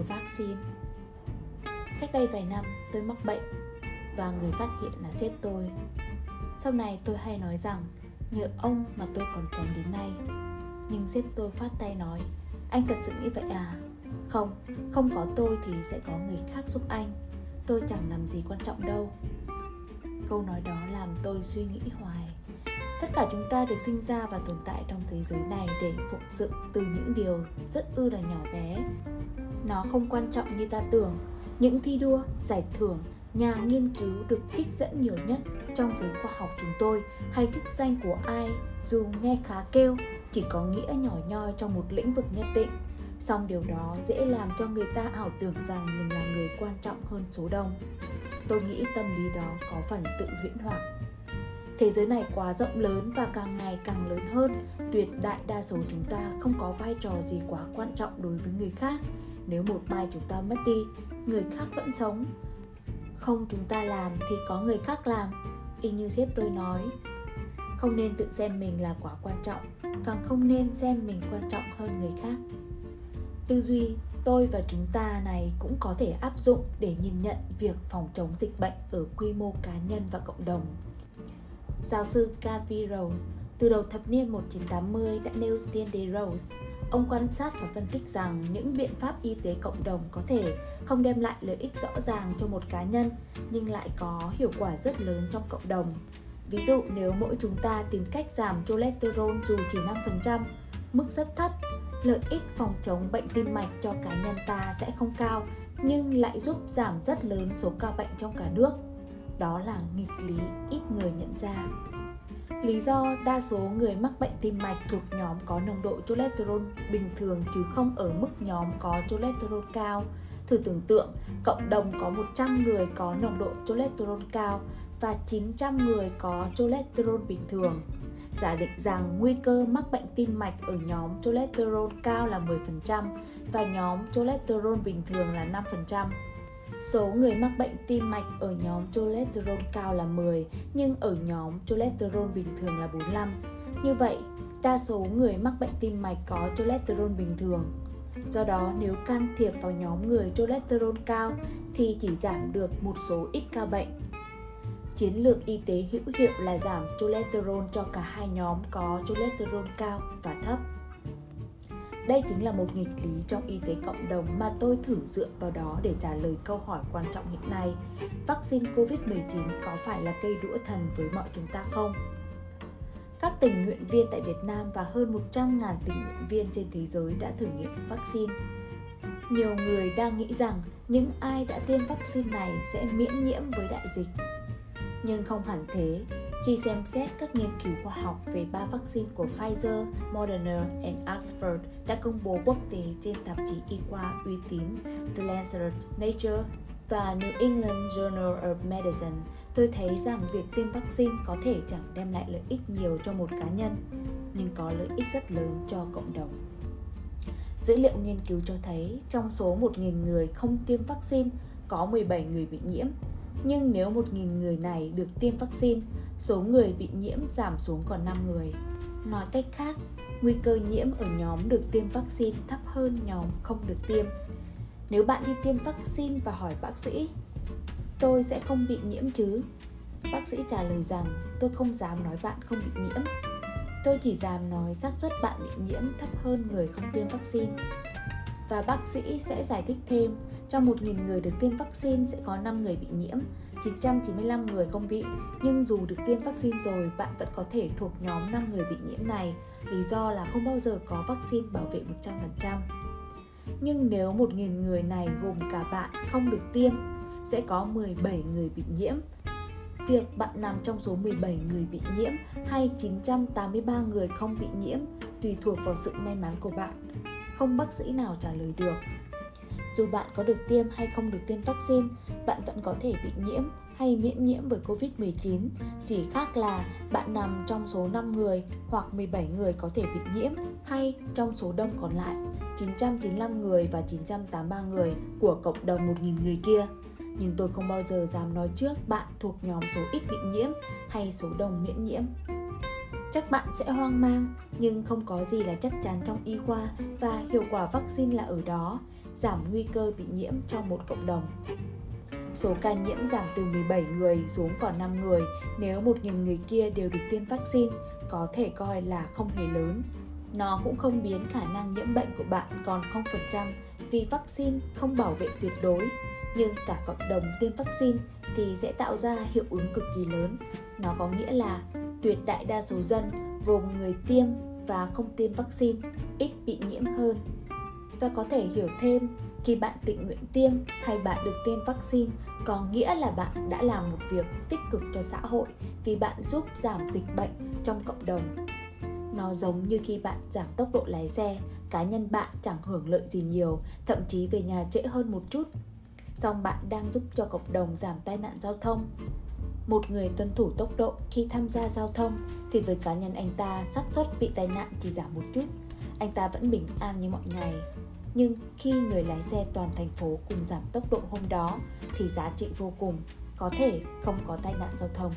của vaccine. Cách đây vài năm tôi mắc bệnh và người phát hiện là sếp tôi. Sau này tôi hay nói rằng nhờ ông mà tôi còn sống đến nay. Nhưng sếp tôi phát tay nói Anh thật sự nghĩ vậy à? Không, không có tôi thì sẽ có người khác giúp anh. Tôi chẳng làm gì quan trọng đâu. Câu nói đó làm tôi suy nghĩ hoài. Tất cả chúng ta được sinh ra và tồn tại trong thế giới này để phụng dựng từ những điều rất ư là nhỏ bé. Nó không quan trọng như ta tưởng. Những thi đua, giải thưởng, nhà nghiên cứu được trích dẫn nhiều nhất trong giới khoa học chúng tôi hay chức danh của ai dù nghe khá kêu chỉ có nghĩa nhỏ nhoi trong một lĩnh vực nhất định. Song điều đó dễ làm cho người ta ảo tưởng rằng mình là người quan trọng hơn số đông. Tôi nghĩ tâm lý đó có phần tự huyễn hoặc. Thế giới này quá rộng lớn và càng ngày càng lớn hơn tuyệt đại đa số chúng ta không có vai trò gì quá quan trọng đối với người khác nếu một mai chúng ta mất đi, người khác vẫn sống không chúng ta làm thì có người khác làm, y như sếp tôi nói không nên tự xem mình là quá quan trọng, càng không nên xem mình quan trọng hơn người khác tư duy, tôi và chúng ta này cũng có thể áp dụng để nhìn nhận việc phòng chống dịch bệnh ở quy mô cá nhân và cộng đồng. Giáo sư Gavi Rose từ đầu thập niên 1980 đã nêu tiên đề Rose. Ông quan sát và phân tích rằng những biện pháp y tế cộng đồng có thể không đem lại lợi ích rõ ràng cho một cá nhân nhưng lại có hiệu quả rất lớn trong cộng đồng. Ví dụ nếu mỗi chúng ta tìm cách giảm cholesterol dù chỉ 5%, mức rất thấp lợi ích phòng chống bệnh tim mạch cho cá nhân ta sẽ không cao nhưng lại giúp giảm rất lớn số ca bệnh trong cả nước. Đó là nghịch lý ít người nhận ra. Lý do đa số người mắc bệnh tim mạch thuộc nhóm có nồng độ cholesterol bình thường chứ không ở mức nhóm có cholesterol cao. Thử tưởng tượng, cộng đồng có 100 người có nồng độ cholesterol cao và 900 người có cholesterol bình thường giả định rằng nguy cơ mắc bệnh tim mạch ở nhóm cholesterol cao là 10% và nhóm cholesterol bình thường là 5%. Số người mắc bệnh tim mạch ở nhóm cholesterol cao là 10 nhưng ở nhóm cholesterol bình thường là 45. Như vậy, đa số người mắc bệnh tim mạch có cholesterol bình thường. Do đó, nếu can thiệp vào nhóm người cholesterol cao thì chỉ giảm được một số ít ca bệnh Chiến lược y tế hữu hiệu là giảm cholesterol cho cả hai nhóm có cholesterol cao và thấp. Đây chính là một nghịch lý trong y tế cộng đồng mà tôi thử dựa vào đó để trả lời câu hỏi quan trọng hiện nay. Vaccine COVID-19 có phải là cây đũa thần với mọi chúng ta không? Các tình nguyện viên tại Việt Nam và hơn 100.000 tình nguyện viên trên thế giới đã thử nghiệm vaccine. Nhiều người đang nghĩ rằng những ai đã tiêm vaccine này sẽ miễn nhiễm với đại dịch nhưng không hẳn thế. Khi xem xét các nghiên cứu khoa học về ba vaccine của Pfizer, Moderna và Oxford đã công bố quốc tế trên tạp chí y khoa uy tín The Lancet Nature và New England Journal of Medicine, tôi thấy rằng việc tiêm vaccine có thể chẳng đem lại lợi ích nhiều cho một cá nhân, nhưng có lợi ích rất lớn cho cộng đồng. Dữ liệu nghiên cứu cho thấy trong số 1.000 người không tiêm vaccine, có 17 người bị nhiễm nhưng nếu 1.000 người này được tiêm vaccine, số người bị nhiễm giảm xuống còn 5 người. Nói cách khác, nguy cơ nhiễm ở nhóm được tiêm vaccine thấp hơn nhóm không được tiêm. Nếu bạn đi tiêm vaccine và hỏi bác sĩ, tôi sẽ không bị nhiễm chứ? Bác sĩ trả lời rằng tôi không dám nói bạn không bị nhiễm. Tôi chỉ dám nói xác suất bạn bị nhiễm thấp hơn người không tiêm vaccine. Và bác sĩ sẽ giải thích thêm trong 1.000 người được tiêm vaccine sẽ có 5 người bị nhiễm, 995 người không bị, nhưng dù được tiêm vaccine rồi, bạn vẫn có thể thuộc nhóm 5 người bị nhiễm này, lý do là không bao giờ có vaccine bảo vệ 100%. Nhưng nếu 1.000 người này gồm cả bạn không được tiêm, sẽ có 17 người bị nhiễm. Việc bạn nằm trong số 17 người bị nhiễm hay 983 người không bị nhiễm tùy thuộc vào sự may mắn của bạn. Không bác sĩ nào trả lời được dù bạn có được tiêm hay không được tiêm vaccine, bạn vẫn có thể bị nhiễm hay miễn nhiễm bởi Covid-19, chỉ khác là bạn nằm trong số 5 người hoặc 17 người có thể bị nhiễm hay trong số đông còn lại 995 người và 983 người của cộng đồng 1.000 người kia. Nhưng tôi không bao giờ dám nói trước bạn thuộc nhóm số ít bị nhiễm hay số đông miễn nhiễm. Chắc bạn sẽ hoang mang, nhưng không có gì là chắc chắn trong y khoa và hiệu quả vaccine là ở đó giảm nguy cơ bị nhiễm trong một cộng đồng. Số ca nhiễm giảm từ 17 người xuống còn 5 người nếu 1.000 người kia đều được tiêm vaccine có thể coi là không hề lớn. Nó cũng không biến khả năng nhiễm bệnh của bạn còn 0% vì vaccine không bảo vệ tuyệt đối. Nhưng cả cộng đồng tiêm vaccine thì sẽ tạo ra hiệu ứng cực kỳ lớn. Nó có nghĩa là tuyệt đại đa số dân gồm người tiêm và không tiêm vaccine ít bị nhiễm hơn. Và có thể hiểu thêm khi bạn tự nguyện tiêm hay bạn được tiêm vaccine có nghĩa là bạn đã làm một việc tích cực cho xã hội vì bạn giúp giảm dịch bệnh trong cộng đồng. Nó giống như khi bạn giảm tốc độ lái xe, cá nhân bạn chẳng hưởng lợi gì nhiều, thậm chí về nhà trễ hơn một chút. Song bạn đang giúp cho cộng đồng giảm tai nạn giao thông. Một người tuân thủ tốc độ khi tham gia giao thông thì với cá nhân anh ta xác suất bị tai nạn chỉ giảm một chút. Anh ta vẫn bình an như mọi ngày, nhưng khi người lái xe toàn thành phố cùng giảm tốc độ hôm đó thì giá trị vô cùng, có thể không có tai nạn giao thông.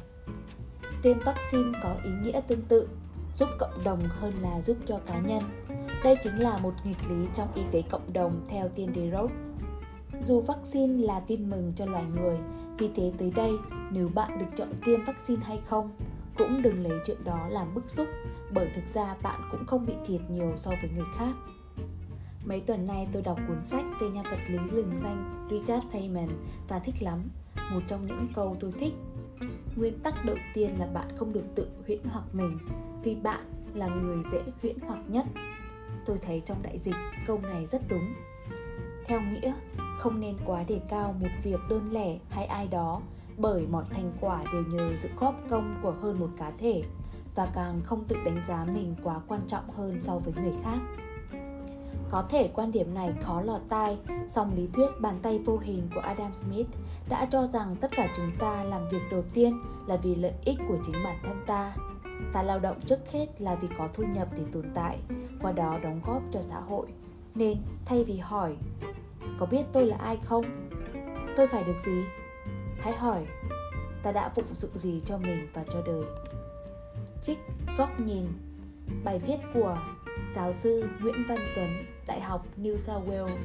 Tiêm vaccine có ý nghĩa tương tự, giúp cộng đồng hơn là giúp cho cá nhân. Đây chính là một nghịch lý trong y tế cộng đồng theo tiên đề Rhodes. Dù vaccine là tin mừng cho loài người, vì thế tới đây nếu bạn được chọn tiêm vaccine hay không, cũng đừng lấy chuyện đó làm bức xúc, bởi thực ra bạn cũng không bị thiệt nhiều so với người khác. Mấy tuần nay tôi đọc cuốn sách về nhà vật lý lừng danh Richard Feynman và thích lắm. Một trong những câu tôi thích Nguyên tắc đầu tiên là bạn không được tự huyễn hoặc mình vì bạn là người dễ huyễn hoặc nhất. Tôi thấy trong đại dịch câu này rất đúng. Theo nghĩa, không nên quá đề cao một việc đơn lẻ hay ai đó bởi mọi thành quả đều nhờ sự góp công của hơn một cá thể và càng không tự đánh giá mình quá quan trọng hơn so với người khác. Có thể quan điểm này khó lọt tai, song lý thuyết bàn tay vô hình của Adam Smith đã cho rằng tất cả chúng ta làm việc đầu tiên là vì lợi ích của chính bản thân ta. Ta lao động trước hết là vì có thu nhập để tồn tại, qua đó đóng góp cho xã hội. Nên thay vì hỏi có biết tôi là ai không? Tôi phải được gì? Hãy hỏi ta đã phụng sự gì cho mình và cho đời. Trích góc nhìn Bài viết của giáo sư Nguyễn Văn Tuấn, Đại học New South Wales